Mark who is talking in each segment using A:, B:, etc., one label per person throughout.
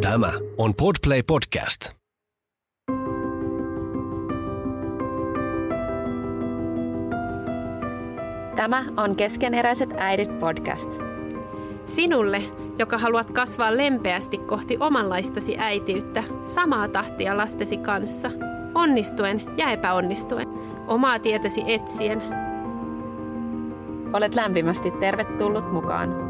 A: Tämä on Podplay Podcast.
B: Tämä on Keskeneräiset äidit podcast.
C: Sinulle, joka haluat kasvaa lempeästi kohti omanlaistasi äitiyttä, samaa tahtia lastesi kanssa, onnistuen ja epäonnistuen, omaa tietäsi etsien.
B: Olet lämpimästi tervetullut mukaan.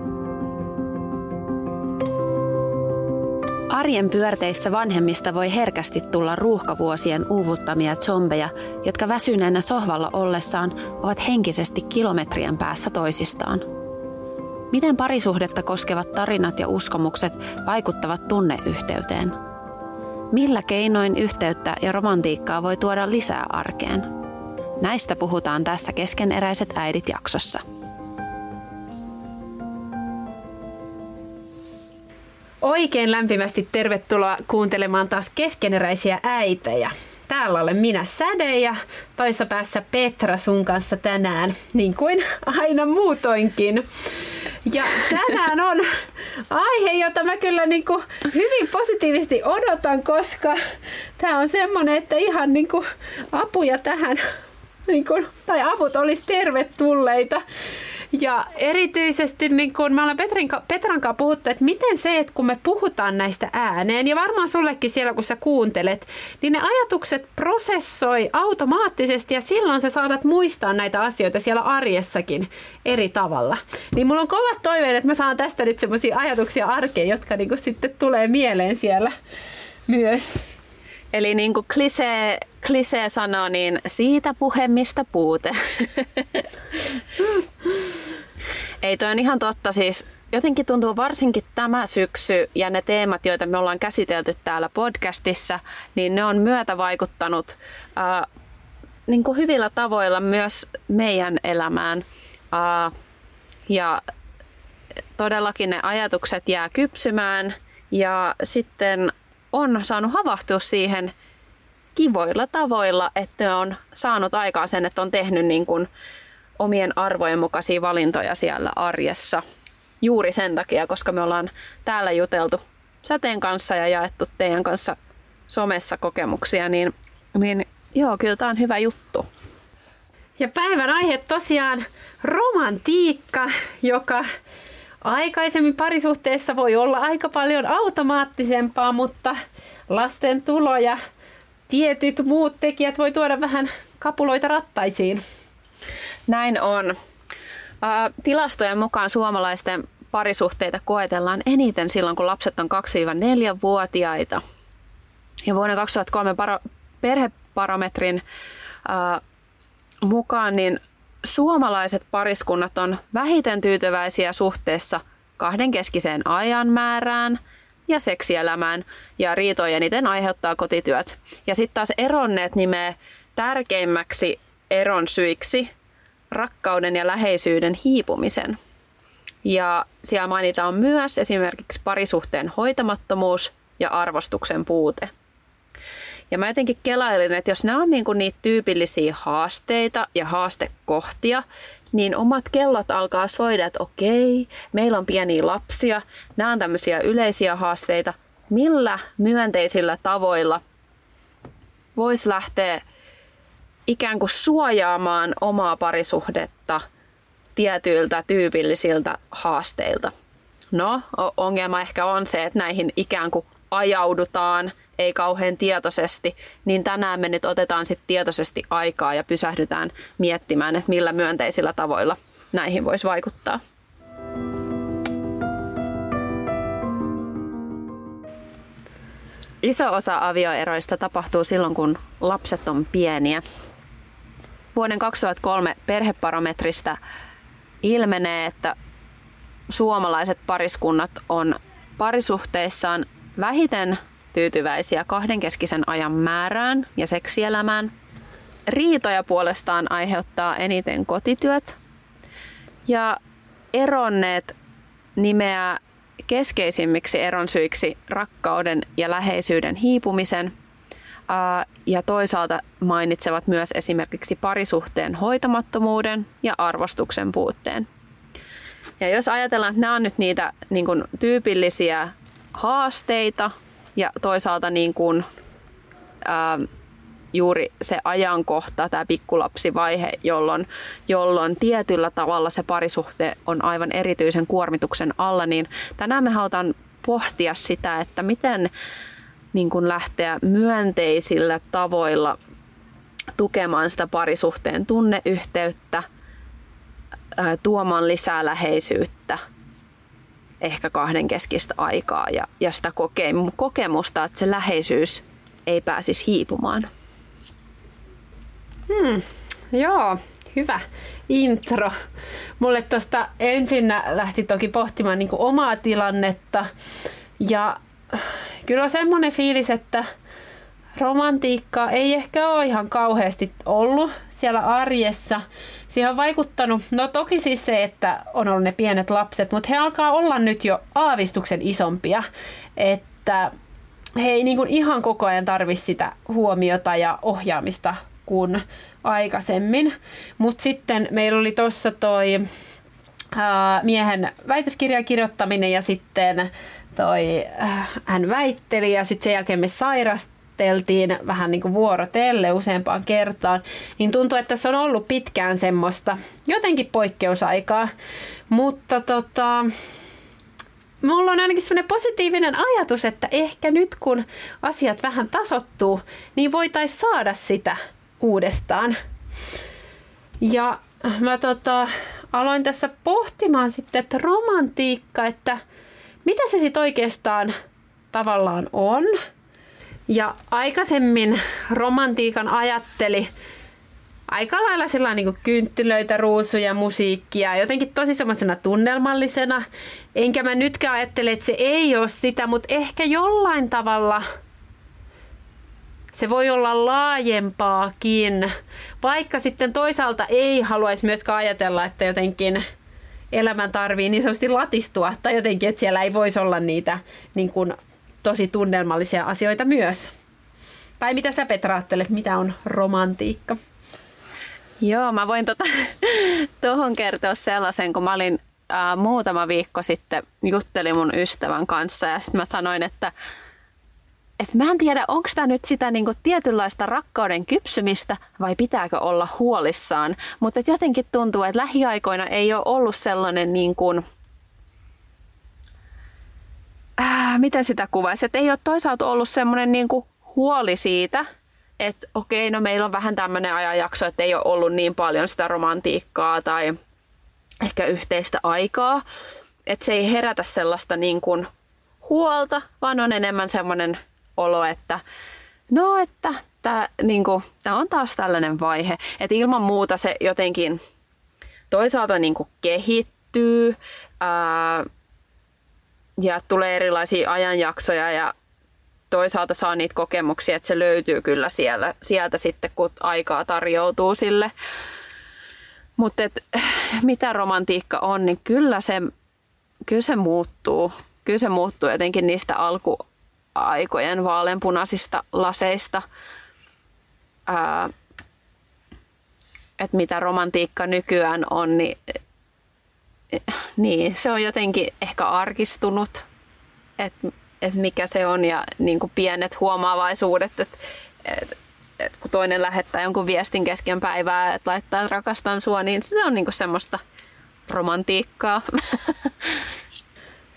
B: Arjen pyörteissä vanhemmista voi herkästi tulla ruuhkavuosien uuvuttamia zombeja, jotka väsyneenä sohvalla ollessaan ovat henkisesti kilometrien päässä toisistaan. Miten parisuhdetta koskevat tarinat ja uskomukset vaikuttavat tunneyhteyteen? Millä keinoin yhteyttä ja romantiikkaa voi tuoda lisää arkeen? Näistä puhutaan tässä keskeneräiset äidit jaksossa.
C: Oikein lämpimästi tervetuloa kuuntelemaan taas keskeneräisiä äitejä. Täällä olen minä Säde ja toissa päässä Petra sun kanssa tänään, niin kuin aina muutoinkin. Ja tänään on aihe, jota mä kyllä niin kuin hyvin positiivisesti odotan, koska tämä on semmoinen, että ihan niin kuin apuja tähän, niin kuin, tai avut olisi tervetulleita. Ja erityisesti niin kun me ollaan Petrin, Petran kanssa puhuttu, että miten se, että kun me puhutaan näistä ääneen, ja varmaan sullekin siellä kun sä kuuntelet, niin ne ajatukset prosessoi automaattisesti ja silloin sä saatat muistaa näitä asioita siellä arjessakin eri tavalla. Niin mulla on kovat toiveet, että mä saan tästä nyt semmoisia ajatuksia arkeen, jotka niin sitten tulee mieleen siellä myös.
B: Eli niin kuin klisee, klisee sanoo, niin siitä puhemista puute. Ei toi on ihan totta. Siis jotenkin tuntuu varsinkin tämä syksy ja ne teemat, joita me ollaan käsitelty täällä podcastissa, niin ne on myötä vaikuttanut äh, niin kuin hyvillä tavoilla myös meidän elämään. Äh, ja todellakin ne ajatukset jää kypsymään ja sitten on saanut havahtua siihen kivoilla tavoilla, että on saanut aikaa sen, että on tehnyt niin kuin omien arvojen mukaisia valintoja siellä arjessa. Juuri sen takia, koska me ollaan täällä juteltu säteen kanssa ja jaettu teidän kanssa somessa kokemuksia, niin, niin joo, kyllä tämä on hyvä juttu.
C: Ja päivän aihe tosiaan romantiikka, joka aikaisemmin parisuhteessa voi olla aika paljon automaattisempaa, mutta lasten tulo ja tietyt muut tekijät voi tuoda vähän kapuloita rattaisiin.
B: Näin on. Tilastojen mukaan suomalaisten parisuhteita koetellaan eniten silloin, kun lapset on 2-4-vuotiaita. Ja vuonna 2003 paro- mukaan niin suomalaiset pariskunnat on vähiten tyytyväisiä suhteessa kahdenkeskiseen ajan määrään ja seksielämään ja riitoja eniten aiheuttaa kotityöt. Ja sitten taas eronneet nimeä tärkeimmäksi eron syiksi rakkauden ja läheisyyden hiipumisen. Ja siellä mainitaan myös esimerkiksi parisuhteen hoitamattomuus ja arvostuksen puute. Ja mä jotenkin kelailin, että jos nämä on niinku niitä tyypillisiä haasteita ja haastekohtia, niin omat kellot alkaa soida, että okei, meillä on pieniä lapsia, nämä on tämmöisiä yleisiä haasteita. Millä myönteisillä tavoilla voisi lähteä ikään kuin suojaamaan omaa parisuhdetta tietyiltä tyypillisiltä haasteilta. No, ongelma ehkä on se, että näihin ikään kuin ajaudutaan, ei kauhean tietoisesti, niin tänään me nyt otetaan sitten tietoisesti aikaa ja pysähdytään miettimään, että millä myönteisillä tavoilla näihin voisi vaikuttaa. Iso osa avioeroista tapahtuu silloin, kun lapset on pieniä vuoden 2003 perheparometrista ilmenee, että suomalaiset pariskunnat on parisuhteissaan vähiten tyytyväisiä kahdenkeskisen ajan määrään ja seksielämään. Riitoja puolestaan aiheuttaa eniten kotityöt. Ja eronneet nimeää keskeisimmiksi eron syiksi rakkauden ja läheisyyden hiipumisen – ja toisaalta mainitsevat myös esimerkiksi parisuhteen hoitamattomuuden ja arvostuksen puutteen. Ja jos ajatellaan, että nämä on nyt niitä niin kuin, tyypillisiä haasteita ja toisaalta niin kuin, ää, juuri se ajankohta, tämä pikkulapsivaihe, jolloin, jolloin tietyllä tavalla se parisuhte on aivan erityisen kuormituksen alla, niin tänään me halutaan pohtia sitä, että miten niin kuin lähteä myönteisillä tavoilla tukemaan sitä parisuhteen tunneyhteyttä, tuomaan lisää läheisyyttä, ehkä kahden keskistä aikaa ja, ja sitä kokemusta, että se läheisyys ei pääsisi hiipumaan.
C: Hmm, joo, hyvä intro. Mulle tuosta ensin lähti toki pohtimaan niin omaa tilannetta ja kyllä on semmoinen fiilis, että romantiikkaa ei ehkä ole ihan kauheasti ollut siellä arjessa. Siihen on vaikuttanut, no toki siis se, että on ollut ne pienet lapset, mutta he alkaa olla nyt jo aavistuksen isompia, että he ei niin kuin ihan koko ajan tarvi sitä huomiota ja ohjaamista kuin aikaisemmin. Mutta sitten meillä oli tuossa toi ää, miehen väitöskirjan kirjoittaminen ja sitten toi, äh, hän väitteli ja sitten sen jälkeen me sairasteltiin vähän niin kuin vuorotelle useampaan kertaan, niin tuntuu, että se on ollut pitkään semmoista jotenkin poikkeusaikaa. Mutta tota, mulla on ainakin sellainen positiivinen ajatus, että ehkä nyt kun asiat vähän tasottuu, niin voitaisiin saada sitä uudestaan. Ja mä tota, aloin tässä pohtimaan sitten, että romantiikka, että mitä se sitten oikeastaan tavallaan on. Ja aikaisemmin romantiikan ajatteli aika lailla sillä niin kynttilöitä, ruusuja, musiikkia, jotenkin tosi semmoisena tunnelmallisena. Enkä mä nytkään ajattele, että se ei ole sitä, mutta ehkä jollain tavalla se voi olla laajempaakin, vaikka sitten toisaalta ei haluaisi myöskään ajatella, että jotenkin – elämän tarvii niin sanotusti latistua tai jotenkin, että siellä ei voisi olla niitä niin kuin, tosi tunnelmallisia asioita myös. Tai mitä sä Petra ajattelet, mitä on romantiikka?
B: Joo, mä voin tuohon tota, kertoa sellaisen, kun mä olin ää, muutama viikko sitten juttelin mun ystävän kanssa ja sitten mä sanoin, että et mä en tiedä, onko tämä nyt sitä niinku tietynlaista rakkauden kypsymistä vai pitääkö olla huolissaan. Mutta jotenkin tuntuu, että lähiaikoina ei ole ollut sellainen niin kuin, äh, miten sitä kuvaisi, että ei ole toisaalta ollut sellainen niin huoli siitä, että okei, no meillä on vähän tämmöinen ajanjakso, että ei ole ollut niin paljon sitä romantiikkaa tai ehkä yhteistä aikaa. Että se ei herätä sellaista niin huolta, vaan on enemmän semmoinen olo, että no, että tämä niinku, on taas tällainen vaihe. Että ilman muuta se jotenkin toisaalta niinku kehittyy ää, ja tulee erilaisia ajanjaksoja ja toisaalta saa niitä kokemuksia, että se löytyy kyllä siellä, sieltä sitten, kun aikaa tarjoutuu sille. Mutta mitä romantiikka on, niin kyllä se, kyllä se muuttuu. Kyllä se muuttuu jotenkin niistä alku, aikojen vaaleanpunaisista laseista. Ää, että mitä romantiikka nykyään on, niin, niin se on jotenkin ehkä arkistunut, että et mikä se on ja niin kuin pienet huomaavaisuudet, että et, et kun toinen lähettää jonkun viestin kesken päivää, että laittaa rakastan sua, niin se on niin kuin semmoista romantiikkaa.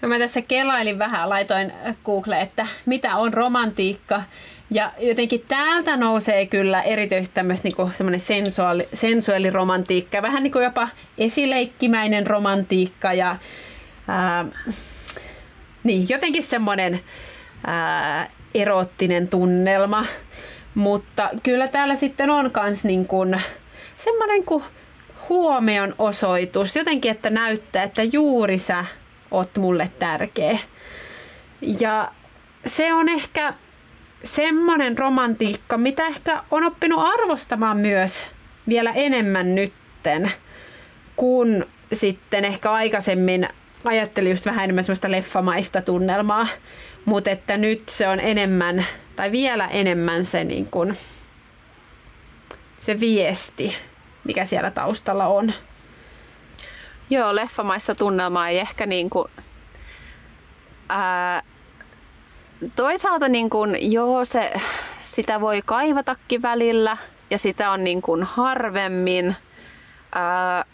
C: No mä tässä kelailin vähän, laitoin Google, että mitä on romantiikka. Ja jotenkin täältä nousee kyllä erityisesti tämmöistä niinku semmoinen sensuaali, sensuaaliromantiikka, vähän niin kuin jopa esileikkimäinen romantiikka ja ää, niin, jotenkin semmoinen ää, erottinen tunnelma. Mutta kyllä täällä sitten on myös niin kuin semmoinen kuin huomion osoitus, jotenkin, että näyttää, että juuri sä oot mulle tärkeä. Ja se on ehkä semmoinen romantiikka, mitä ehkä on oppinut arvostamaan myös vielä enemmän nytten, kun sitten ehkä aikaisemmin ajattelin just vähän enemmän semmoista leffamaista tunnelmaa, mutta että nyt se on enemmän, tai vielä enemmän se, niin kuin, se viesti, mikä siellä taustalla on.
B: Joo, leffamaista tunnelmaa ei ehkä niin kuin, ää, toisaalta niin kun, joo, se, sitä voi kaivatakin välillä ja sitä on niin kun harvemmin. Ää,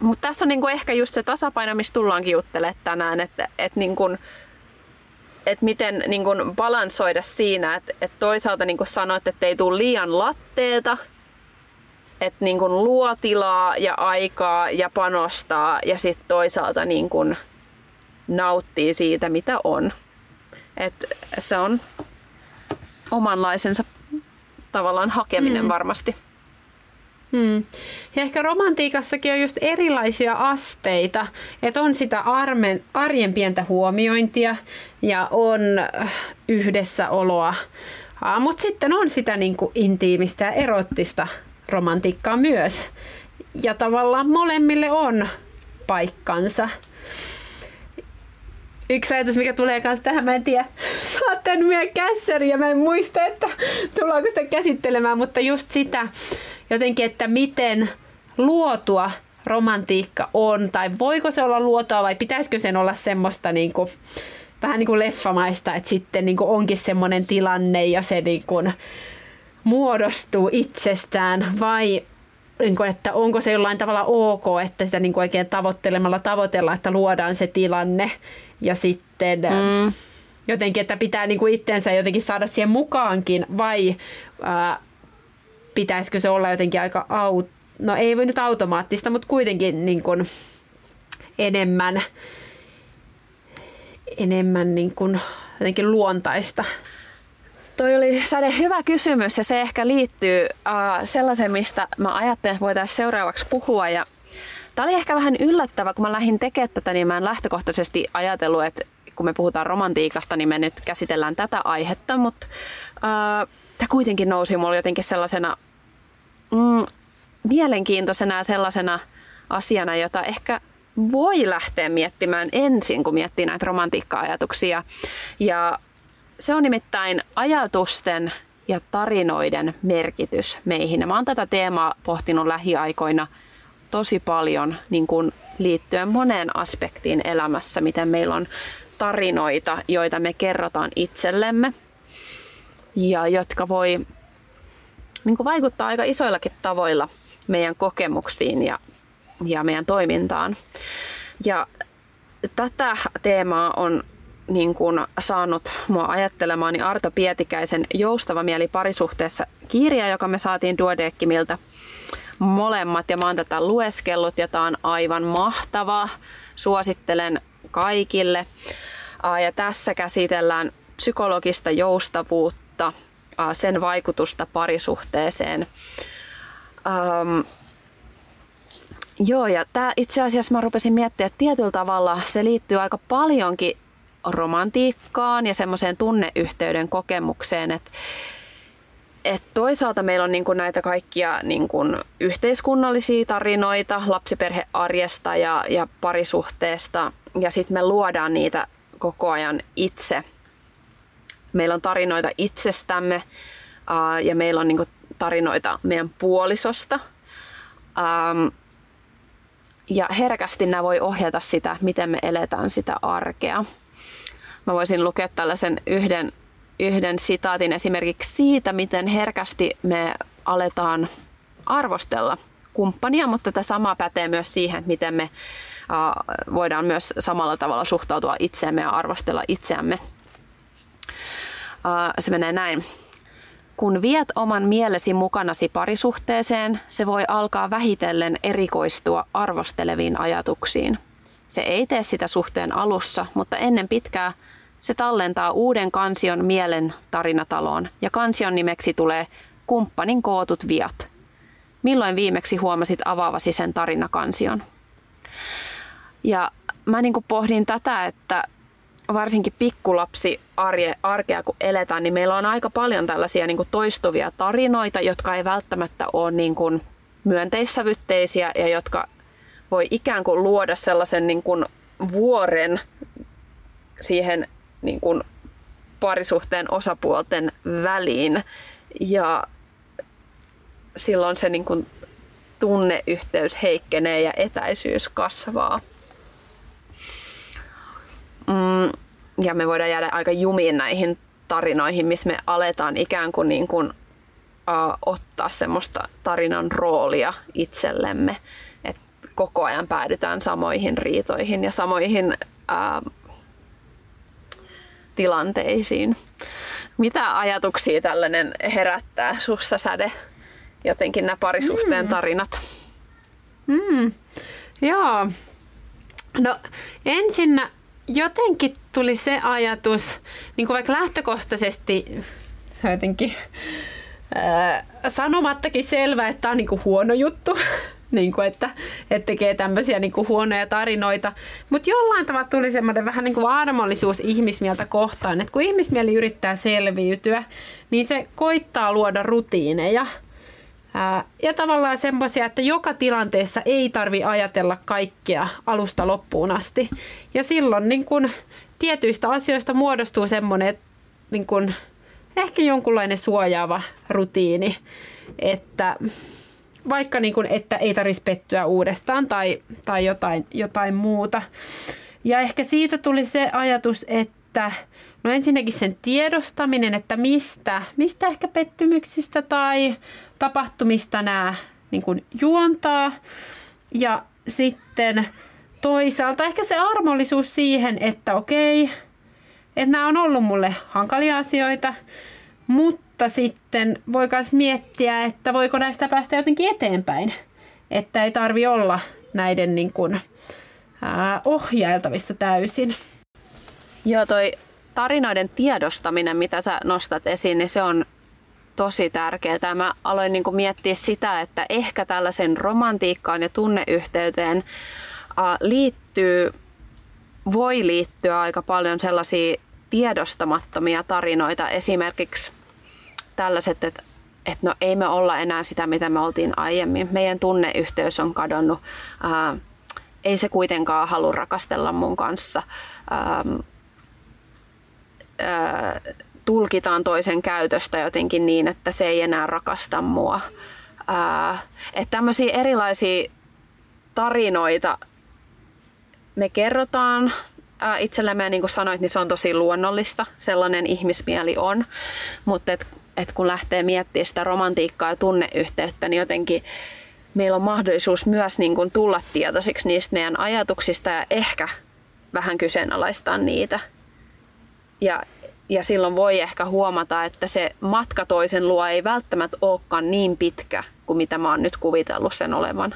B: mutta tässä on niin ehkä just se tasapaino, mistä tullaankin juttelemaan tänään, että, että niin kun, että miten niin kun balansoida siinä, että, että toisaalta niin kuin sanoit, että ei tule liian latteeta, että niin kun luo tilaa ja aikaa ja panostaa ja sitten toisaalta niin kun nauttii siitä, mitä on. Et se on omanlaisensa tavallaan hakeminen mm. varmasti.
C: Hmm. Ja ehkä romantiikassakin on just erilaisia asteita, että on sitä armen, arjen pientä huomiointia ja on äh, yhdessäoloa, mutta sitten on sitä niin kuin intiimistä ja erottista romantiikkaa myös. Ja tavallaan molemmille on paikkansa yksi ajatus, mikä tulee kanssa tähän, mä en tiedä, saatte meidän kässäri ja mä en muista, että tullaanko sitä käsittelemään, mutta just sitä jotenkin, että miten luotua romantiikka on, tai voiko se olla luotua vai pitäisikö sen olla semmoista niin kuin, vähän niin kuin leffamaista, että sitten niin kuin onkin semmoinen tilanne ja se niin kuin muodostuu itsestään vai niin kuin, että onko se jollain tavalla ok, että sitä niin kuin oikein tavoittelemalla tavoitella, että luodaan se tilanne ja sitten mm. jotenkin, että pitää niin kuin itsensä jotenkin saada siihen mukaankin vai ää, pitäisikö se olla jotenkin aika aut, no ei nyt automaattista, mutta kuitenkin niin kuin enemmän, enemmän niin kuin jotenkin luontaista.
B: Toi oli Sade hyvä kysymys ja se ehkä liittyy uh, sellaiseen, mistä mä ajattelin, että voitaisiin seuraavaksi puhua. Ja Tämä oli ehkä vähän yllättävä, kun mä lähdin tekemään tätä, niin mä en lähtökohtaisesti ajatellut, että kun me puhutaan romantiikasta, niin me nyt käsitellään tätä aihetta, mutta uh, tämä kuitenkin nousi mulle jotenkin sellaisena mm, mielenkiintoisena ja sellaisena asiana, jota ehkä voi lähteä miettimään ensin, kun miettii näitä romantiikka-ajatuksia. Ja se on nimittäin ajatusten ja tarinoiden merkitys meihin. Ja mä oon tätä teemaa pohtinut lähiaikoina tosi paljon niin kuin liittyen moneen aspektiin elämässä, miten meillä on tarinoita, joita me kerrotaan itsellemme ja jotka voi niin kuin vaikuttaa aika isoillakin tavoilla meidän kokemuksiin ja, ja meidän toimintaan. Ja tätä teemaa on niin kuin saanut mua ajattelemaan niin Arto Pietikäisen Joustava mieli parisuhteessa kirja, joka me saatiin Duodekkimiltä molemmat ja mä oon tätä lueskellut ja tää on aivan mahtava. Suosittelen kaikille. Ja tässä käsitellään psykologista joustavuutta, sen vaikutusta parisuhteeseen. Um, joo, ja tämä itse asiassa mä rupesin miettimään, että tietyllä tavalla se liittyy aika paljonkin romantiikkaan ja semmoiseen tunneyhteyden kokemukseen, että et toisaalta meillä on niin kuin näitä kaikkia niin kuin yhteiskunnallisia tarinoita lapsiperhearjesta ja, ja parisuhteesta ja sitten me luodaan niitä koko ajan itse. Meillä on tarinoita itsestämme ää, ja meillä on niin kuin tarinoita meidän puolisosta. Ähm, ja herkästi nämä voi ohjata sitä, miten me eletään sitä arkea. Mä voisin lukea tällaisen yhden yhden sitaatin esimerkiksi siitä, miten herkästi me aletaan arvostella kumppania, mutta tätä samaa pätee myös siihen, miten me voidaan myös samalla tavalla suhtautua itseemme ja arvostella itseämme. Se menee näin. Kun viet oman mielesi mukanasi parisuhteeseen, se voi alkaa vähitellen erikoistua arvosteleviin ajatuksiin. Se ei tee sitä suhteen alussa, mutta ennen pitkää se tallentaa uuden kansion mielen tarinataloon ja kansion nimeksi tulee Kumppanin kootut viat. Milloin viimeksi huomasit avaavasi sen tarinakansion? Ja mä niin pohdin tätä, että varsinkin pikkulapsi arje, arkea kun eletään, niin meillä on aika paljon tällaisia niin toistuvia tarinoita, jotka ei välttämättä ole niin kuin myönteissävytteisiä ja jotka voi ikään kuin luoda sellaisen niin kuin vuoren siihen niin kuin parisuhteen osapuolten väliin ja silloin se niin kuin tunneyhteys heikkenee ja etäisyys kasvaa. Mm, ja me voidaan jäädä aika jumiin näihin tarinoihin, missä me aletaan ikään kuin, niin kuin uh, ottaa semmoista tarinan roolia itsellemme. Et koko ajan päädytään samoihin riitoihin ja samoihin uh, tilanteisiin. Mitä ajatuksia tällainen herättää sussa säde? Jotenkin nämä parisuhteen mm. tarinat.
C: Mm. Joo. No ensin jotenkin tuli se ajatus, niin kuin vaikka lähtökohtaisesti jotenkin ää, sanomattakin selvä, että tämä on niin kuin huono juttu, niin kuin, että, että tekee tämmöisiä niin kuin huonoja tarinoita. Mutta jollain tavalla tuli semmoinen vähän niin kuin armollisuus ihmismieltä kohtaan, että kun ihmismieli yrittää selviytyä, niin se koittaa luoda rutiineja. Ja tavallaan semmoisia, että joka tilanteessa ei tarvi ajatella kaikkea alusta loppuun asti. Ja silloin niin kun, tietyistä asioista muodostuu semmoinen niin kun, ehkä jonkunlainen suojaava rutiini, että vaikka niin kun, että ei tarvitsisi pettyä uudestaan tai, tai jotain, jotain muuta. Ja ehkä siitä tuli se ajatus, että no ensinnäkin sen tiedostaminen, että mistä, mistä ehkä pettymyksistä tai tapahtumista nämä niin kuin juontaa. Ja sitten toisaalta ehkä se armollisuus siihen, että okei, että nämä on ollut mulle hankalia asioita, mutta sitten voi myös miettiä, että voiko näistä päästä jotenkin eteenpäin. Että ei tarvi olla näiden niin kuin, ää, ohjailtavista täysin.
B: Joo, toi tarinoiden tiedostaminen, mitä sä nostat esiin, niin se on tosi tärkeää. Mä aloin niin kuin miettiä sitä, että ehkä tällaisen romantiikkaan ja tunneyhteyteen liittyy, voi liittyä aika paljon sellaisia tiedostamattomia tarinoita. Esimerkiksi tällaiset, että, että no ei me olla enää sitä, mitä me oltiin aiemmin. Meidän tunneyhteys on kadonnut. Ää, ei se kuitenkaan halua rakastella mun kanssa. Ää, ää, tulkitaan toisen käytöstä jotenkin niin, että se ei enää rakasta mua. Ää, että tämmöisiä erilaisia tarinoita me kerrotaan ää, itsellemme ja niin kuin sanoit, niin se on tosi luonnollista, sellainen ihmismieli on, mutta et, et kun lähtee miettimään sitä romantiikkaa ja tunneyhteyttä, niin jotenkin meillä on mahdollisuus myös niin kuin tulla tietoisiksi niistä meidän ajatuksista ja ehkä vähän kyseenalaistaa niitä. Ja ja silloin voi ehkä huomata, että se matka toisen luo ei välttämättä olekaan niin pitkä kuin mitä mä oon nyt kuvitellut sen olevan.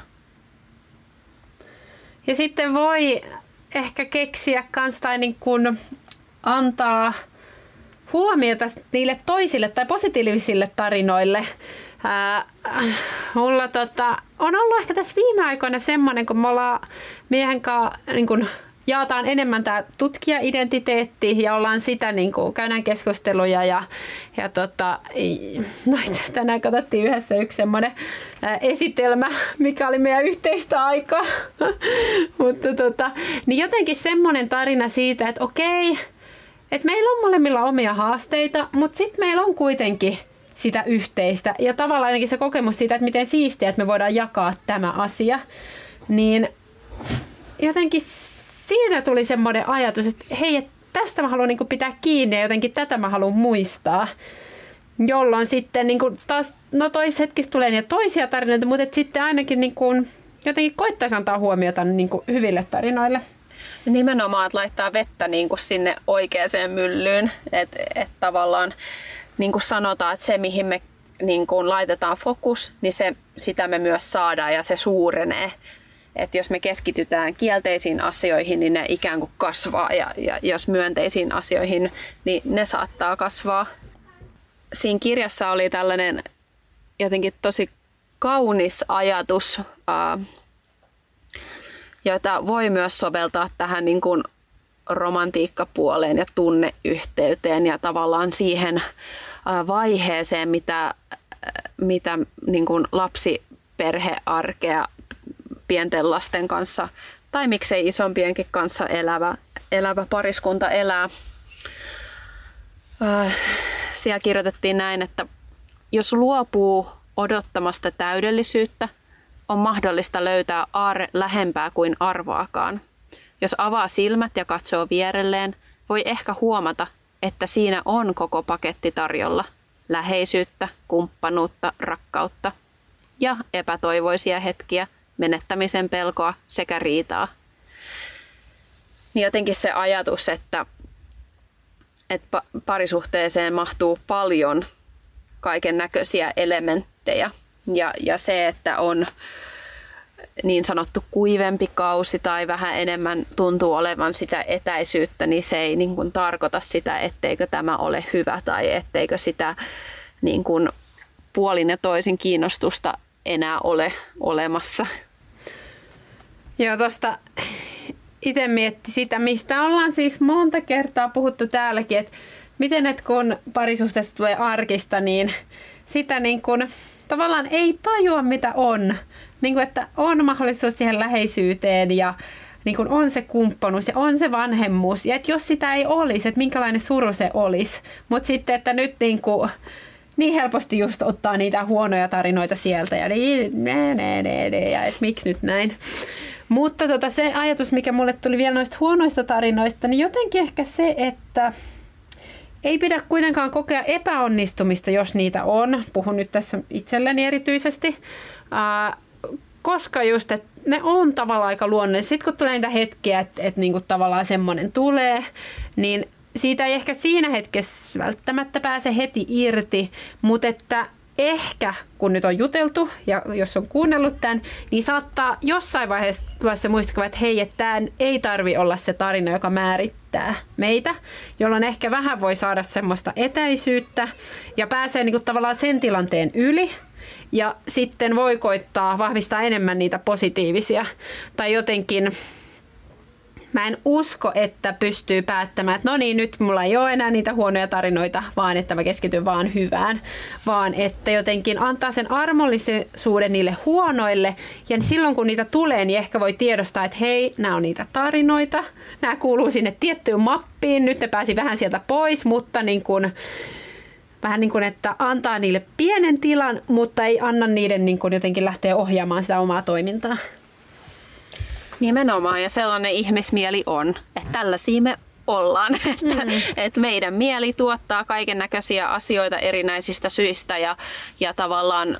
C: Ja sitten voi ehkä keksiä kans tai niin kuin antaa huomiota niille toisille tai positiivisille tarinoille. Ää, mulla tota, on ollut ehkä tässä viime aikoina semmoinen, kun me ollaan miehen kanssa niin kuin jaetaan enemmän tämä tutkija-identiteetti ja ollaan sitä, niin kuin, käydään keskusteluja ja, ja tota, no tänään katsottiin yhdessä yksi semmoinen esitelmä, mikä oli meidän yhteistä aikaa. Mutta tota, niin jotenkin semmoinen tarina siitä, että okei, että meillä on molemmilla omia haasteita, mutta sitten meillä on kuitenkin sitä yhteistä. Ja tavallaan ainakin se kokemus siitä, että miten siistiä, että me voidaan jakaa tämä asia. Niin jotenkin siinä tuli semmoinen ajatus, että hei, että tästä mä haluan niin pitää kiinni ja jotenkin tätä mä haluan muistaa. Jolloin sitten niin taas, no hetkessä tulee niitä toisia tarinoita, mutta sitten ainakin niin kuin, jotenkin koittaisi antaa huomiota niin hyville tarinoille.
B: Nimenomaan, että laittaa vettä niin kuin sinne oikeaan myllyyn. Että et tavallaan niin kuin sanotaan, että se mihin me niin kuin laitetaan fokus, niin se, sitä me myös saadaan ja se suurenee että jos me keskitytään kielteisiin asioihin, niin ne ikään kuin kasvaa ja, ja jos myönteisiin asioihin, niin ne saattaa kasvaa. Siinä kirjassa oli tällainen jotenkin tosi kaunis ajatus, ää, jota voi myös soveltaa tähän niin kuin romantiikkapuoleen ja tunneyhteyteen ja tavallaan siihen vaiheeseen, mitä, mitä niin kuin lapsiperhearkea pienten lasten kanssa tai miksei isompienkin kanssa elävä, elävä pariskunta elää. Siellä kirjoitettiin näin, että jos luopuu odottamasta täydellisyyttä, on mahdollista löytää aarre lähempää kuin arvaakaan. Jos avaa silmät ja katsoo vierelleen, voi ehkä huomata, että siinä on koko paketti tarjolla. Läheisyyttä, kumppanuutta, rakkautta ja epätoivoisia hetkiä, menettämisen pelkoa sekä riitaa. Niin jotenkin se ajatus, että, että parisuhteeseen mahtuu paljon kaiken näköisiä elementtejä ja, ja se, että on niin sanottu kuivempi kausi tai vähän enemmän tuntuu olevan sitä etäisyyttä, niin se ei niin kuin tarkoita sitä, etteikö tämä ole hyvä tai etteikö sitä niin kuin puolin ja toisin kiinnostusta enää ole olemassa.
C: Joo, tuosta itse mietti sitä, mistä ollaan siis monta kertaa puhuttu täälläkin, että miten et kun parisuhteesta tulee arkista, niin sitä niin kuin tavallaan ei tajua mitä on niin kuin, että on mahdollisuus siihen läheisyyteen ja niin kuin on se kumppanuus ja on se vanhemmuus. Ja että jos sitä ei olisi, että minkälainen suru se olisi. Mutta sitten, että nyt niin, kuin, niin helposti just ottaa niitä huonoja tarinoita sieltä ja niin, ne, ne, ne, ne, ja että miksi nyt näin. Mutta tota, se ajatus, mikä mulle tuli vielä noista huonoista tarinoista, niin jotenkin ehkä se, että ei pidä kuitenkaan kokea epäonnistumista, jos niitä on. Puhun nyt tässä itselleni erityisesti koska just, että ne on tavallaan aika luonnollisia. Sitten kun tulee niitä hetkiä, että, että niinku tavallaan semmoinen tulee, niin siitä ei ehkä siinä hetkessä välttämättä pääse heti irti, mutta että ehkä kun nyt on juteltu ja jos on kuunnellut tämän, niin saattaa jossain vaiheessa tulla se muistikuva, että hei, että tämä ei tarvi olla se tarina, joka määrittää meitä, jolloin ehkä vähän voi saada semmoista etäisyyttä ja pääsee niin kuin tavallaan sen tilanteen yli, ja sitten voi koittaa vahvistaa enemmän niitä positiivisia. Tai jotenkin mä en usko, että pystyy päättämään, että no niin, nyt mulla ei ole enää niitä huonoja tarinoita, vaan että mä keskityn vaan hyvään. Vaan että jotenkin antaa sen armollisuuden niille huonoille. Ja silloin kun niitä tulee, niin ehkä voi tiedostaa, että hei, nämä on niitä tarinoita. Nämä kuuluu sinne tiettyyn mappiin. Nyt ne pääsi vähän sieltä pois, mutta niin kuin vähän niin kuin, että antaa niille pienen tilan, mutta ei anna niiden niin kuin jotenkin lähteä ohjaamaan sitä omaa toimintaa.
B: Nimenomaan, ja sellainen ihmismieli on, että tällaisia me ollaan. Että, mm. että meidän mieli tuottaa kaiken näköisiä asioita erinäisistä syistä ja, ja tavallaan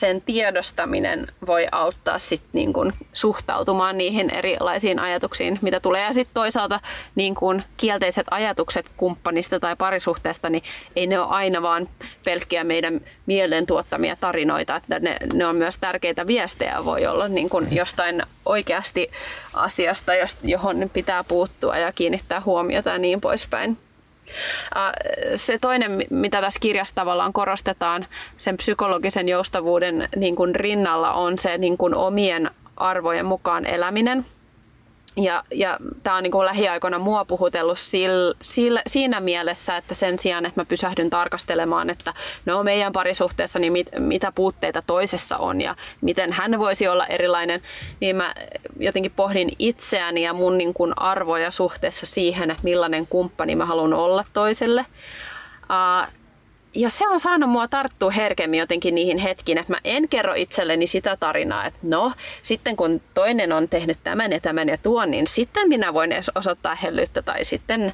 B: sen tiedostaminen voi auttaa sit niin kun suhtautumaan niihin erilaisiin ajatuksiin, mitä tulee. Ja sitten toisaalta niin kun kielteiset ajatukset kumppanista tai parisuhteesta, niin ei ne ole aina vaan pelkkiä meidän mielen tuottamia tarinoita. Että ne, ne on myös tärkeitä viestejä, voi olla niin kun jostain oikeasti asiasta, johon pitää puuttua ja kiinnittää huomiota ja niin poispäin. Se toinen, mitä tässä kirjassa tavallaan korostetaan sen psykologisen joustavuuden niin kuin rinnalla, on se niin kuin omien arvojen mukaan eläminen – ja, ja tämä on niin lähiaikoina mua puhutellut sil, sil, siinä mielessä, että sen sijaan, että mä pysähdyn tarkastelemaan, että no meidän parisuhteessa, niin mit, mitä puutteita toisessa on ja miten hän voisi olla erilainen, niin mä jotenkin pohdin itseäni ja mun niin kuin arvoja suhteessa siihen, että millainen kumppani mä haluan olla toiselle. Uh, ja se on saanut mua tarttua herkemmin jotenkin niihin hetkiin, että mä en kerro itselleni sitä tarinaa, että no, sitten kun toinen on tehnyt tämän ja tämän ja tuon, niin sitten minä voin edes osoittaa hellyyttä tai sitten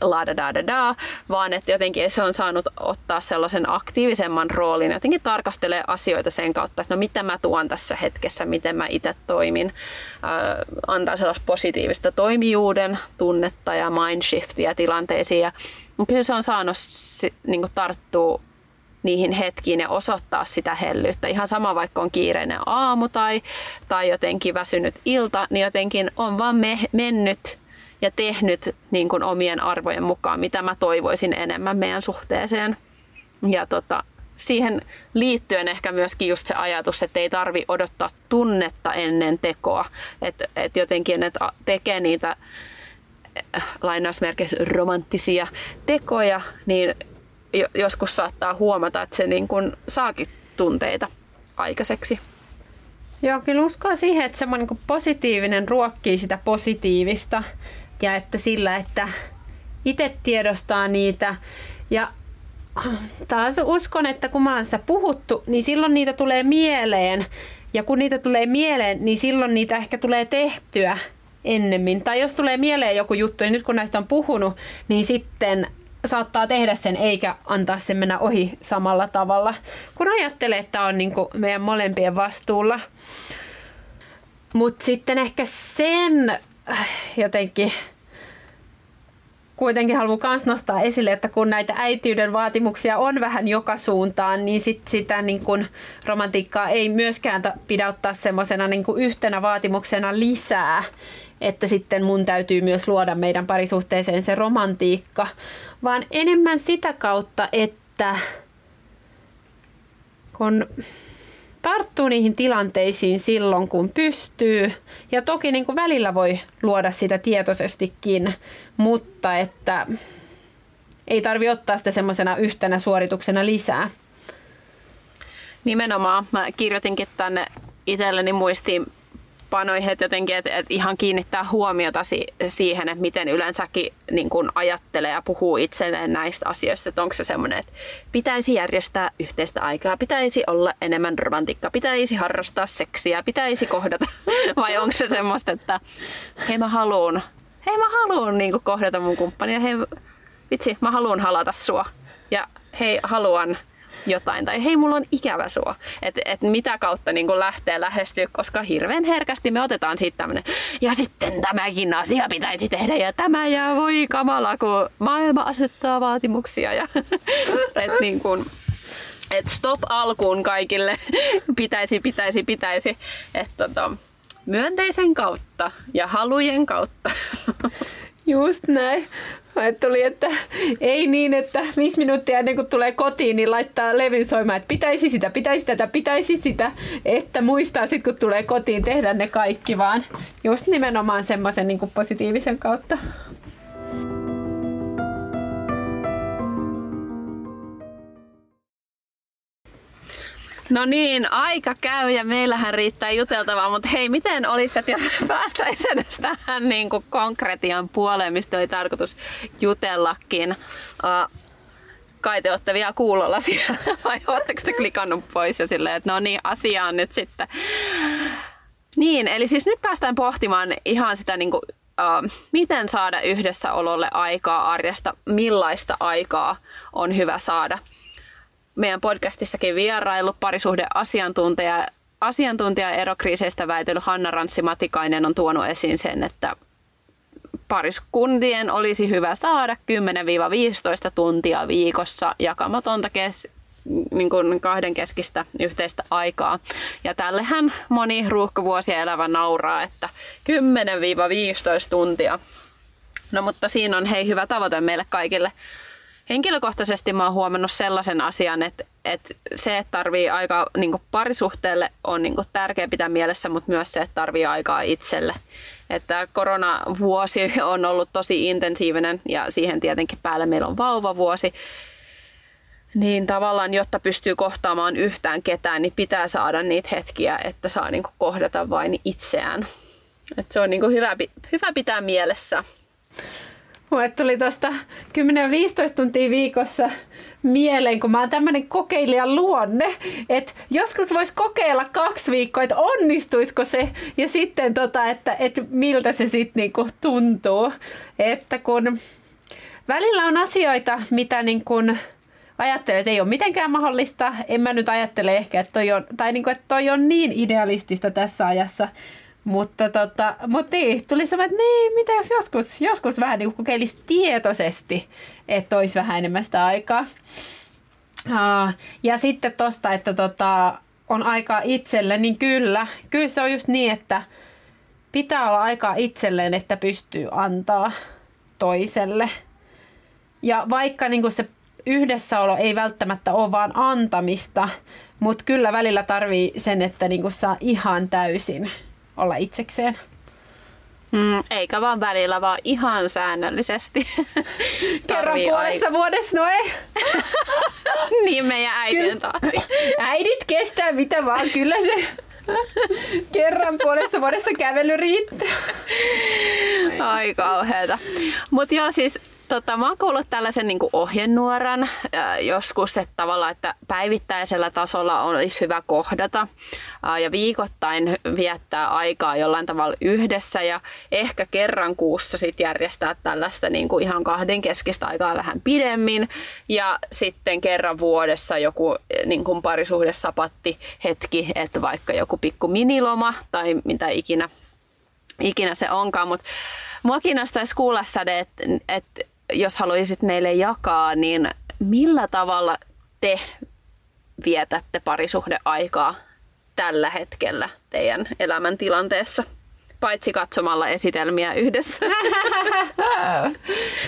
B: la da da da da, vaan että jotenkin se on saanut ottaa sellaisen aktiivisemman roolin, jotenkin tarkastelee asioita sen kautta, että no mitä mä tuon tässä hetkessä, miten mä itse toimin, antaa sellaista positiivista toimijuuden tunnetta ja mindshiftia tilanteisiin Kyllä se on saanut niin kuin tarttua niihin hetkiin ja osoittaa sitä hellyyttä. Ihan sama vaikka on kiireinen aamu tai, tai jotenkin väsynyt ilta, niin jotenkin on vaan me, mennyt ja tehnyt niin kuin omien arvojen mukaan, mitä mä toivoisin enemmän meidän suhteeseen. Ja tota, siihen liittyen ehkä myöskin just se ajatus, että ei tarvi odottaa tunnetta ennen tekoa. Että et jotenkin, että tekee niitä lainausmerkeissä romanttisia tekoja, niin joskus saattaa huomata, että se niin kuin saakin tunteita aikaiseksi.
C: Joo, kyllä uskoo siihen, että semmoinen niin positiivinen ruokkii sitä positiivista ja että sillä, että itse tiedostaa niitä. Ja taas uskon, että kun mä olen sitä puhuttu, niin silloin niitä tulee mieleen. Ja kun niitä tulee mieleen, niin silloin niitä ehkä tulee tehtyä ennemmin. Tai jos tulee mieleen joku juttu, niin nyt kun näistä on puhunut, niin sitten saattaa tehdä sen eikä antaa sen mennä ohi samalla tavalla, kun ajattelee, että on niin kuin meidän molempien vastuulla. Mutta sitten ehkä sen äh, jotenkin kuitenkin haluan myös nostaa esille, että kun näitä äitiyden vaatimuksia on vähän joka suuntaan, niin sit sitä niin kun romantiikkaa ei myöskään pidä ottaa semmoisena niin yhtenä vaatimuksena lisää, että sitten mun täytyy myös luoda meidän parisuhteeseen se romantiikka, vaan enemmän sitä kautta, että kun tarttuu niihin tilanteisiin silloin, kun pystyy. Ja toki niin kuin välillä voi luoda sitä tietoisestikin, mutta että ei tarvi ottaa sitä semmoisena yhtenä suorituksena lisää.
B: Nimenomaan. Mä kirjoitinkin tänne itselleni muistiin panoihin, että jotenkin, että, että ihan kiinnittää huomiota si- siihen, että miten yleensäkin niin kun ajattelee ja puhuu itselleen näistä asioista, että onko se semmoinen, että pitäisi järjestää yhteistä aikaa, pitäisi olla enemmän romantiikkaa, pitäisi harrastaa seksiä, pitäisi kohdata, vai onko se semmoista, että hei mä haluun, hei mä haluun niin kohdata mun kumppania, hei vitsi, mä haluan halata sua. Ja hei haluan jotain, tai hei, mulla on ikävä sua. Että et mitä kautta niin lähtee lähestyä, koska hirveän herkästi me otetaan siitä tämmöinen, ja sitten tämäkin asia pitäisi tehdä, ja tämä, ja voi kamala, kun maailma asettaa vaatimuksia. Ja, et niin kuin, et stop alkuun kaikille, pitäisi, pitäisi, pitäisi. Että tota, myönteisen kautta ja halujen kautta.
C: Just näin. Et tuli, että ei niin, että viisi minuuttia ennen kuin tulee kotiin, niin laittaa levyn soimaan, että pitäisi sitä, pitäisi tätä, pitäisi sitä, että muistaa sitten kun tulee kotiin tehdä ne kaikki, vaan just nimenomaan semmoisen niin positiivisen kautta.
B: No niin, aika käy ja meillähän riittää juteltavaa, mutta hei, miten olisi, että jos päästäisiin tähän niin kuin konkretian puoleen, mistä oli tarkoitus jutellakin. Kai te olette vielä kuulolla siellä, vai oletteko te klikannut pois ja silleen, että no niin, asiaan nyt sitten. Niin, eli siis nyt päästään pohtimaan ihan sitä niin kuin, miten saada yhdessäololle aikaa arjesta, millaista aikaa on hyvä saada – meidän podcastissakin vierailu parisuhdeasiantuntija asiantuntija erokriiseistä väitellyt Hanna Ranssi-Matikainen on tuonut esiin sen, että pariskuntien olisi hyvä saada 10-15 tuntia viikossa jakamatonta kes, niin kuin kahden keskistä yhteistä aikaa. Ja tällehän moni ruuhkavuosia elävä nauraa, että 10-15 tuntia. No mutta siinä on hei hyvä tavoite meille kaikille henkilökohtaisesti mä oon huomannut sellaisen asian, että, että se, että tarvii aikaa niin parisuhteelle on niin tärkeä pitää mielessä, mutta myös se, että tarvii aikaa itselle. Että koronavuosi on ollut tosi intensiivinen ja siihen tietenkin päälle meillä on vauvavuosi. Niin tavallaan, jotta pystyy kohtaamaan yhtään ketään, niin pitää saada niitä hetkiä, että saa niin kohdata vain itseään. Et se on niin hyvä, hyvä pitää mielessä.
C: Mulle tuli tuosta 10-15 tuntia viikossa mieleen, kun mä oon tämmönen kokeilijan luonne, että joskus vois kokeilla kaksi viikkoa, että onnistuisiko se ja sitten tota, että, että miltä se sitten niinku tuntuu. Että kun välillä on asioita, mitä niin kun ajattelen, että ei ole mitenkään mahdollista. En mä nyt ajattele ehkä, että toi on, tai niin kuin, että toi on niin idealistista tässä ajassa. Mutta tota, mut niin, tuli semmoinen, että niin, mitä jos joskus, joskus vähän niin kokeilisi tietoisesti, että olisi vähän enemmän sitä aikaa. Uh, ja sitten tosta, että tota, on aikaa itselle, niin kyllä, kyllä se on just niin, että pitää olla aikaa itselleen, että pystyy antaa toiselle. Ja vaikka niin se yhdessäolo ei välttämättä ole vaan antamista, mutta kyllä välillä tarvii sen, että niin saa ihan täysin olla itsekseen.
B: Mm, eikä vaan välillä, vaan ihan säännöllisesti.
C: Kerran puolessa aika. vuodessa, no ei.
B: niin meidän äitien tahti.
C: Äidit kestää mitä vaan, kyllä se kerran puolessa vuodessa kävely riittää.
B: Ai kauheeta. Mutta joo siis Tota, mä oon kuullut tällaisen niin ohjenuoran joskus, että tavallaan, että päivittäisellä tasolla olisi hyvä kohdata ja viikoittain viettää aikaa jollain tavalla yhdessä ja ehkä kerran kuussa sit järjestää tällaista niin kuin ihan kahden keskistä aikaa vähän pidemmin ja sitten kerran vuodessa joku niin kuin parisuhdesapatti hetki, että vaikka joku pikku miniloma tai mitä ikinä, ikinä se onkaan, mutta Mua kiinnostaisi kuulla, Sade, että et, jos haluaisit meille jakaa, niin millä tavalla te vietätte parisuhdeaikaa tällä hetkellä teidän elämäntilanteessa? Paitsi katsomalla esitelmiä yhdessä.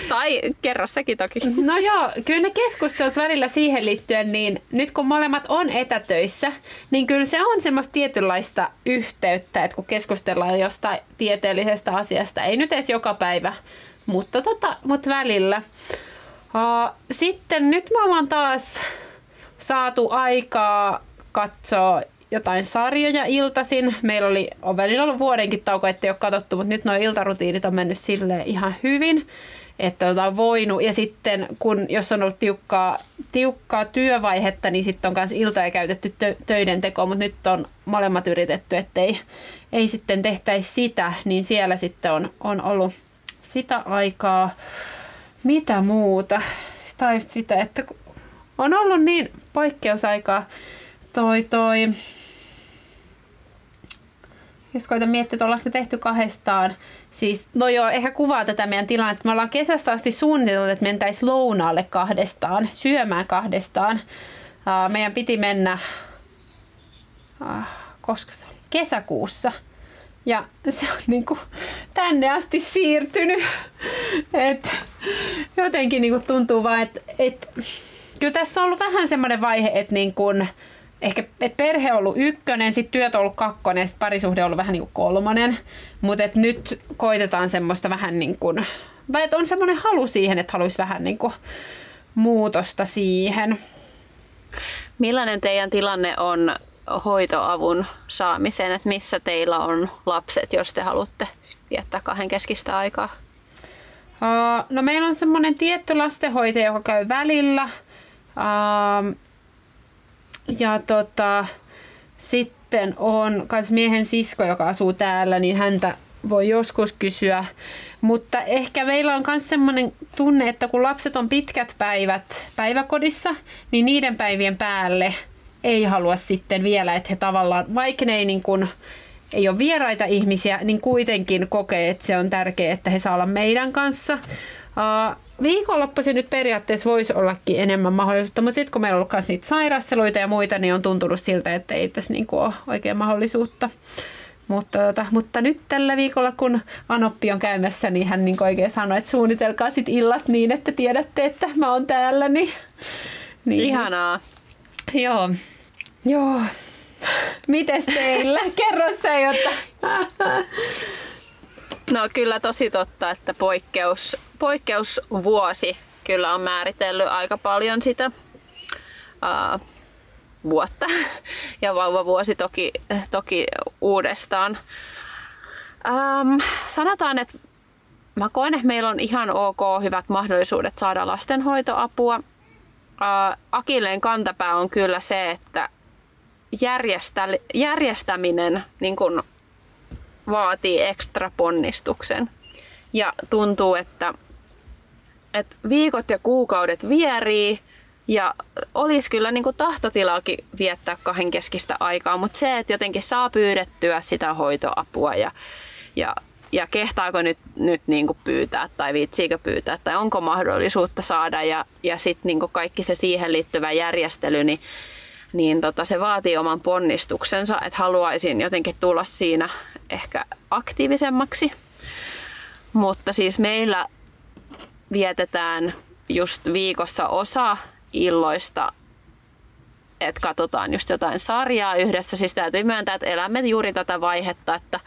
B: tai kerro sekin toki.
C: No joo, kyllä ne keskustelut välillä siihen liittyen, niin nyt kun molemmat on etätöissä, niin kyllä se on semmoista tietynlaista yhteyttä, että kun keskustellaan jostain tieteellisestä asiasta, ei nyt edes joka päivä, mutta, tota, mutta välillä. Sitten nyt me ollaan taas saatu aikaa katsoa jotain sarjoja iltasin. Meillä oli, on välillä ollut vuodenkin tauko, ettei ole katsottu, mutta nyt nuo iltarutiinit on mennyt sille ihan hyvin, että on voinut. Ja sitten kun, jos on ollut tiukkaa, tiukkaa työvaihetta, niin sitten on myös iltoja käytetty tö, töiden tekoon, mutta nyt on molemmat yritetty, ettei ei sitten tehtäisi sitä, niin siellä sitten on, on ollut sitä aikaa. Mitä muuta? Siis tämä on just sitä, että on ollut niin poikkeusaikaa toi toi jos koitan miettiä, että ollaanko tehty kahdestaan. Siis, no joo, ehkä kuvaa tätä meidän tilannetta. Me ollaan kesästä asti suunniteltu, että mentäisiin lounaalle kahdestaan, syömään kahdestaan. Uh, meidän piti mennä, uh, koska se oli? Kesäkuussa. Ja se on niin kuin tänne asti siirtynyt. Et jotenkin niin kuin tuntuu vaan, että et, kyllä tässä on ollut vähän semmoinen vaihe, että niin kuin, ehkä et perhe on ollut ykkönen, sitten työt on ollut kakkonen, sitten parisuhde on ollut vähän niin kuin kolmonen. Mutta nyt koitetaan semmoista vähän niin kuin, tai on semmoinen halu siihen, että haluaisi vähän niin kuin muutosta siihen.
B: Millainen teidän tilanne on hoitoavun saamiseen, että missä teillä on lapset, jos te haluatte viettää kahden keskistä aikaa?
C: No meillä on semmoinen tietty lastenhoitaja, joka käy välillä. Ja tota, sitten on myös miehen sisko, joka asuu täällä, niin häntä voi joskus kysyä. Mutta ehkä meillä on myös sellainen tunne, että kun lapset on pitkät päivät päiväkodissa, niin niiden päivien päälle ei halua sitten vielä, että he tavallaan, vaikka ne ei, niin kuin, ei ole vieraita ihmisiä, niin kuitenkin kokee, että se on tärkeää, että he saa olla meidän kanssa. Uh, viikonloppuisin nyt periaatteessa voisi ollakin enemmän mahdollisuutta, mutta sitten kun meillä on ollut niitä sairasteluita ja muita, niin on tuntunut siltä, että ei tässä niinku ole oikein mahdollisuutta. Mutta, tota, mutta nyt tällä viikolla, kun Anoppi on käymässä, niin hän niin oikein sanoi, että suunnitelkaa sit illat niin, että tiedätte, että mä oon täällä. Niin,
B: niin. Ihanaa.
C: Joo. Joo. Mites teillä? Kerro se, jotta...
B: No kyllä tosi totta, että poikkeus, poikkeusvuosi kyllä on määritellyt aika paljon sitä uh, vuotta ja vauvavuosi toki, toki uudestaan. Um, sanotaan, että mä koen, että meillä on ihan ok hyvät mahdollisuudet saada lastenhoitoapua. Uh, Akilleen kantapää on kyllä se, että järjestä, järjestäminen niin kun vaatii ekstra ponnistuksen. Ja tuntuu, että, että viikot ja kuukaudet vierii ja olisi kyllä niin tahtotilaakin viettää kahden keskistä aikaa, mutta se, että jotenkin saa pyydettyä sitä hoitoapua ja, ja, ja kehtaako nyt, nyt niin kuin pyytää tai viitsiikö pyytää tai onko mahdollisuutta saada ja, ja sitten niin kaikki se siihen liittyvä järjestely, niin niin tota, se vaatii oman ponnistuksensa, että haluaisin jotenkin tulla siinä ehkä aktiivisemmaksi. Mutta siis meillä vietetään just viikossa osa illoista, että katsotaan just jotain sarjaa yhdessä. Siis täytyy myöntää, että elämme juuri tätä vaihetta, että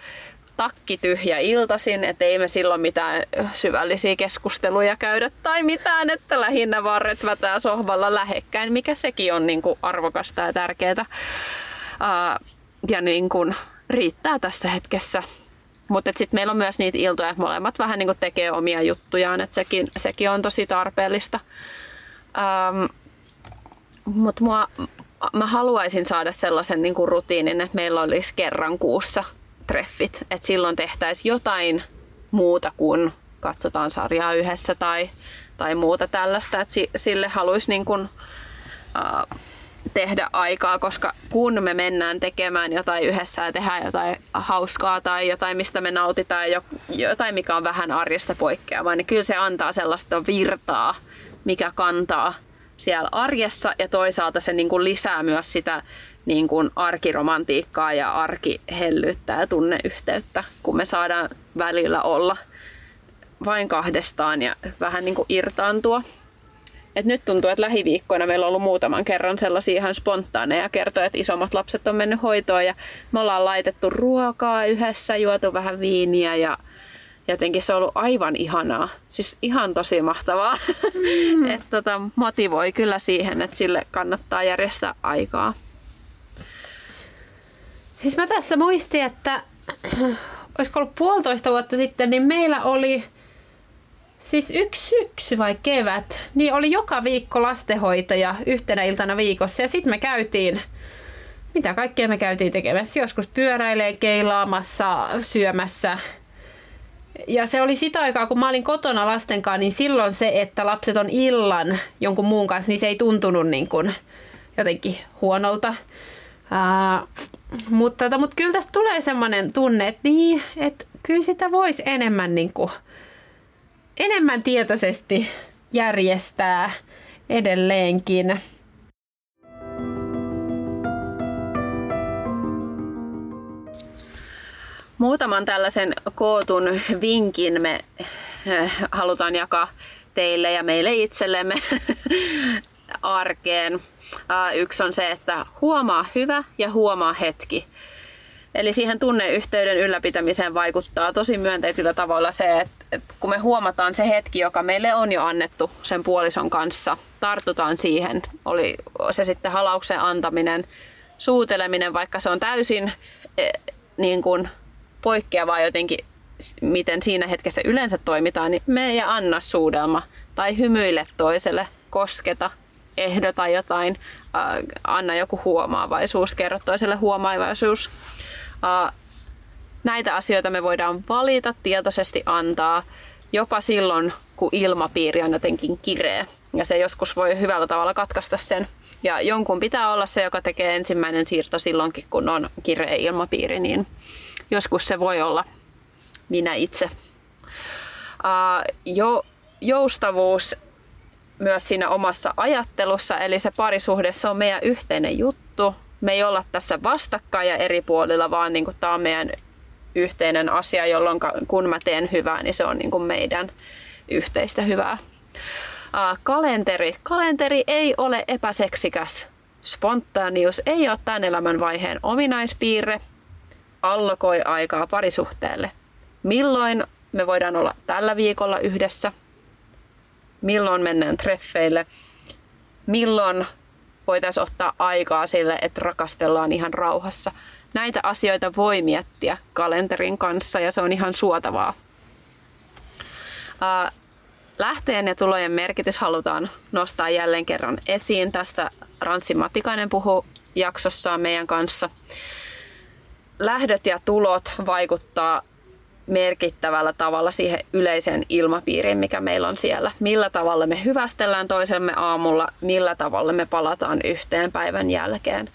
B: takki tyhjä iltasin, että ei me silloin mitään syvällisiä keskusteluja käydä tai mitään, että lähinnä vaan rötvätään sohvalla lähekkäin, mikä sekin on niin kuin arvokasta ja tärkeää. Ja niin kuin riittää tässä hetkessä. Mutta sitten meillä on myös niitä iltoja, että molemmat vähän niin tekee omia juttujaan, että sekin, sekin on tosi tarpeellista. Mutta mä haluaisin saada sellaisen niin kuin rutiinin, että meillä olisi kerran kuussa treffit. Että silloin tehtäisiin jotain muuta kuin katsotaan sarjaa yhdessä tai, tai muuta tällaista. Että sille haluaisi niin kuin, uh, tehdä aikaa, koska kun me mennään tekemään jotain yhdessä ja tehdään jotain hauskaa tai jotain, mistä me nautitaan, jotain, mikä on vähän arjesta poikkeavaa, niin kyllä se antaa sellaista virtaa, mikä kantaa siellä arjessa ja toisaalta se niin kuin lisää myös sitä niin kuin arkiromantiikkaa ja arkihellyyttä ja tunneyhteyttä, kun me saadaan välillä olla vain kahdestaan ja vähän niin kuin irtaantua. Et nyt tuntuu, että lähiviikkoina meillä on ollut muutaman kerran sellaisia ihan spontaaneja kertoja, että isommat lapset on mennyt hoitoon ja me ollaan laitettu ruokaa yhdessä, juotu vähän viiniä ja jotenkin se on ollut aivan ihanaa. Siis ihan tosi mahtavaa. Mm. että tota, motivoi kyllä siihen, että sille kannattaa järjestää aikaa.
C: Siis mä tässä muistin, että olisiko ollut puolitoista vuotta sitten, niin meillä oli siis yksi syksy vai kevät, niin oli joka viikko lastenhoitaja yhtenä iltana viikossa ja sitten me käytiin mitä kaikkea me käytiin tekemässä. Joskus pyöräilee, keilaamassa, syömässä. Ja se oli sitä aikaa, kun mä olin kotona lasten kanssa, niin silloin se, että lapset on illan jonkun muun kanssa, niin se ei tuntunut niin kuin jotenkin huonolta. Uh, mutta, tota, mutta kyllä tästä tulee semmoinen tunne, että, niin, että kyllä sitä voisi enemmän, niin kuin, enemmän tietoisesti järjestää edelleenkin.
B: Muutaman tällaisen kootun vinkin me eh, halutaan jakaa teille ja meille itsellemme arkeen. Yksi on se, että huomaa hyvä ja huomaa hetki. Eli siihen tunneyhteyden ylläpitämiseen vaikuttaa tosi myönteisillä tavoilla se, että, että kun me huomataan se hetki, joka meille on jo annettu sen puolison kanssa, tartutaan siihen, oli se sitten halauksen antaminen, suuteleminen, vaikka se on täysin eh, niin kuin poikkeavaa jotenkin, miten siinä hetkessä yleensä toimitaan, niin me ja anna suudelma tai hymyile toiselle, kosketa, ehdota jotain, äh, anna joku huomaavaisuus, kerro toiselle huomaavaisuus. Äh, näitä asioita me voidaan valita, tietoisesti antaa, jopa silloin, kun ilmapiiri on jotenkin kireä. Ja se joskus voi hyvällä tavalla katkaista sen. Ja jonkun pitää olla se, joka tekee ensimmäinen siirto silloinkin, kun on kireä ilmapiiri, niin joskus se voi olla minä itse. Uh, jo, joustavuus myös siinä omassa ajattelussa, eli se parisuhde, se on meidän yhteinen juttu. Me ei olla tässä vastakkain ja eri puolilla, vaan niin tämä on meidän yhteinen asia, jolloin kun mä teen hyvää, niin se on niin kuin meidän yhteistä hyvää. Uh, kalenteri. Kalenteri ei ole epäseksikäs. Spontaanius ei ole tämän elämän vaiheen ominaispiirre. Allokoi aikaa parisuhteelle. Milloin me voidaan olla tällä viikolla yhdessä? Milloin mennään treffeille, milloin voitaisiin ottaa aikaa sille, että rakastellaan ihan rauhassa. Näitä asioita voi miettiä kalenterin kanssa ja se on ihan suotavaa. Lähteen ja tulojen merkitys halutaan nostaa jälleen kerran esiin. Tästä Ranssi Matikainen puhuu jaksossaan meidän kanssa. Lähdöt ja tulot vaikuttaa merkittävällä tavalla siihen yleiseen ilmapiiriin, mikä meillä on siellä. Millä tavalla me hyvästellään toisemme aamulla, millä tavalla me palataan yhteen päivän jälkeen.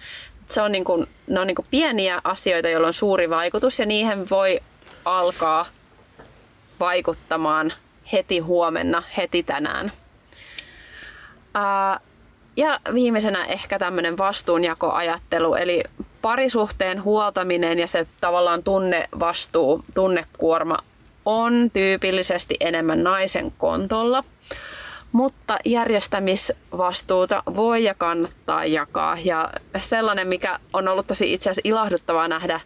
B: Se on niin kuin, ne on niin kuin pieniä asioita, joilla on suuri vaikutus ja niihin voi alkaa vaikuttamaan heti huomenna, heti tänään. ja viimeisenä ehkä tämmöinen vastuunjakoajattelu, eli parisuhteen huoltaminen ja se tavallaan tunnevastuu, tunnekuorma on tyypillisesti enemmän naisen kontolla, mutta järjestämisvastuuta voi ja kannattaa jakaa. Ja sellainen, mikä on ollut tosi itse asiassa ilahduttavaa nähdä äh,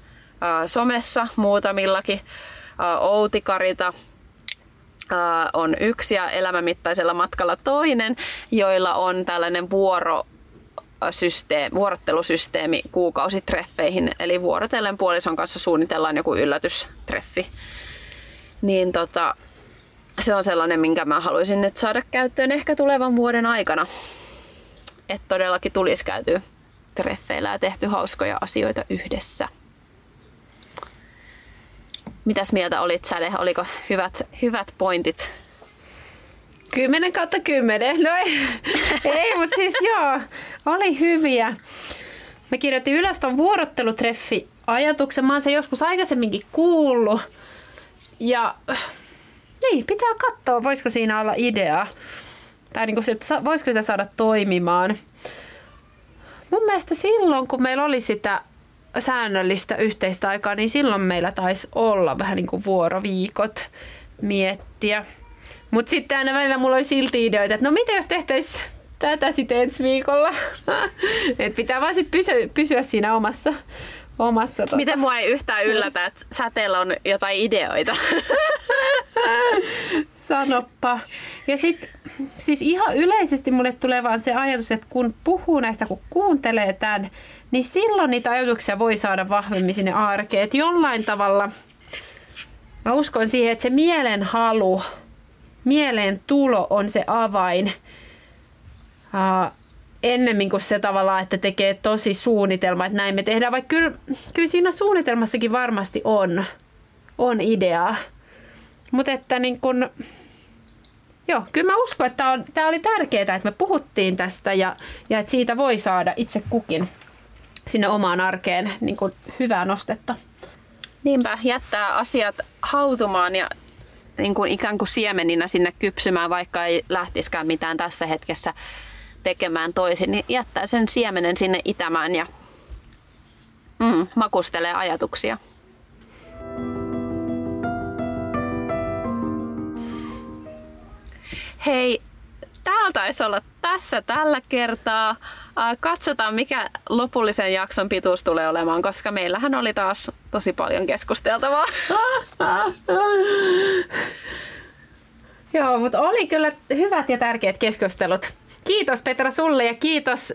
B: somessa muutamillakin, Outi-Karita, on yksi ja elämänmittaisella matkalla toinen, joilla on tällainen vuoro systeemi, vuorottelusysteemi kuukausitreffeihin, eli vuorotellen puolison kanssa suunnitellaan joku yllätystreffi. Niin tota, se on sellainen, minkä mä haluaisin nyt saada käyttöön ehkä tulevan vuoden aikana. Että todellakin tulisi käyty treffeillä ja tehty hauskoja asioita yhdessä. Mitäs mieltä olit Säde? Oliko hyvät, hyvät pointit
C: 10 kautta 10. No ei, ei mutta siis joo, oli hyviä. Mä kirjoitin ylös ton vuorottelutreffi ajatuksen. Mä oon sen joskus aikaisemminkin kuullut. Ja niin, pitää katsoa, voisiko siinä olla idea. Tai niin kuin, että voisiko sitä saada toimimaan. Mun mielestä silloin, kun meillä oli sitä säännöllistä yhteistä aikaa, niin silloin meillä taisi olla vähän niin kuin vuoroviikot miettiä. Mutta sitten aina välillä mulla oli silti ideoita, että no mitä jos tehtäisiin tätä sitten ensi viikolla. että pitää vaan sitten pysyä, pysyä siinä omassa, omassa tota.
B: Miten mua ei yhtään yllätä, että säteellä on jotain ideoita?
C: Sanoppa. Ja sitten siis ihan yleisesti mulle tulee vaan se ajatus, että kun puhuu näistä, kun kuuntelee tämän, niin silloin niitä ajatuksia voi saada vahvemmin sinne arkeen. Että jollain tavalla mä uskon siihen, että se mielen halu mieleen tulo on se avain uh, ennemmin kuin se tavallaan, että tekee tosi suunnitelma, että näin me tehdään. Vaikka kyllä, kyllä siinä suunnitelmassakin varmasti on, on idea. Mutta että niin kun, joo, kyllä mä uskon, että tämä oli tärkeää, että me puhuttiin tästä ja, ja että siitä voi saada itse kukin sinne omaan arkeen niin kun hyvää nostetta.
B: Niinpä, jättää asiat hautumaan ja niin kuin ikään kuin siemeninä sinne kypsymään, vaikka ei lähtiskään mitään tässä hetkessä tekemään toisin, niin jättää sen siemenen sinne itämään ja mm, makustelee ajatuksia. Hei, täällä taisi olla tässä tällä kertaa. Katsotaan, mikä lopullisen jakson pituus tulee olemaan, koska meillähän oli taas tosi paljon keskusteltavaa.
C: Joo, mutta oli kyllä hyvät ja tärkeät keskustelut. Kiitos Petra sulle ja kiitos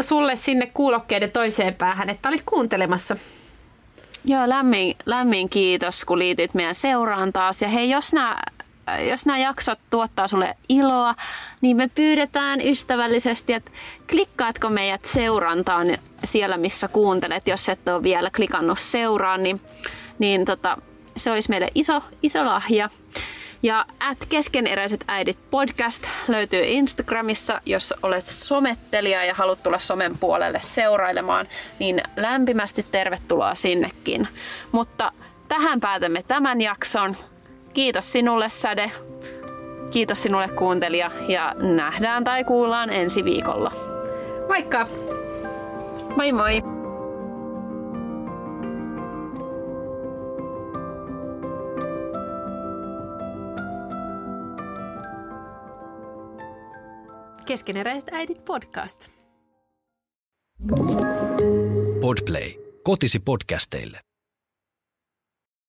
C: sulle sinne kuulokkeiden toiseen päähän, että olit kuuntelemassa.
B: Joo, lämmin, lämmin kiitos, kun liityt meidän seuraan taas. Ja hei, jos nämä jos nämä jaksot tuottaa sulle iloa, niin me pyydetään ystävällisesti, että klikkaatko meidät seurantaan siellä, missä kuuntelet. Jos et ole vielä klikannut seuraan, niin, niin tota, se olisi meille iso, iso lahja. Ja at keskeneräiset äidit podcast löytyy Instagramissa, jos olet somettelija ja haluat tulla somen puolelle seurailemaan, niin lämpimästi tervetuloa sinnekin. Mutta tähän päätämme tämän jakson. Kiitos sinulle Säde. Kiitos sinulle kuuntelija ja nähdään tai kuullaan ensi viikolla.
C: Moikka!
B: Moi moi!
C: Keskeneräiset äidit podcast.
A: Podplay. Kotisi podcasteille.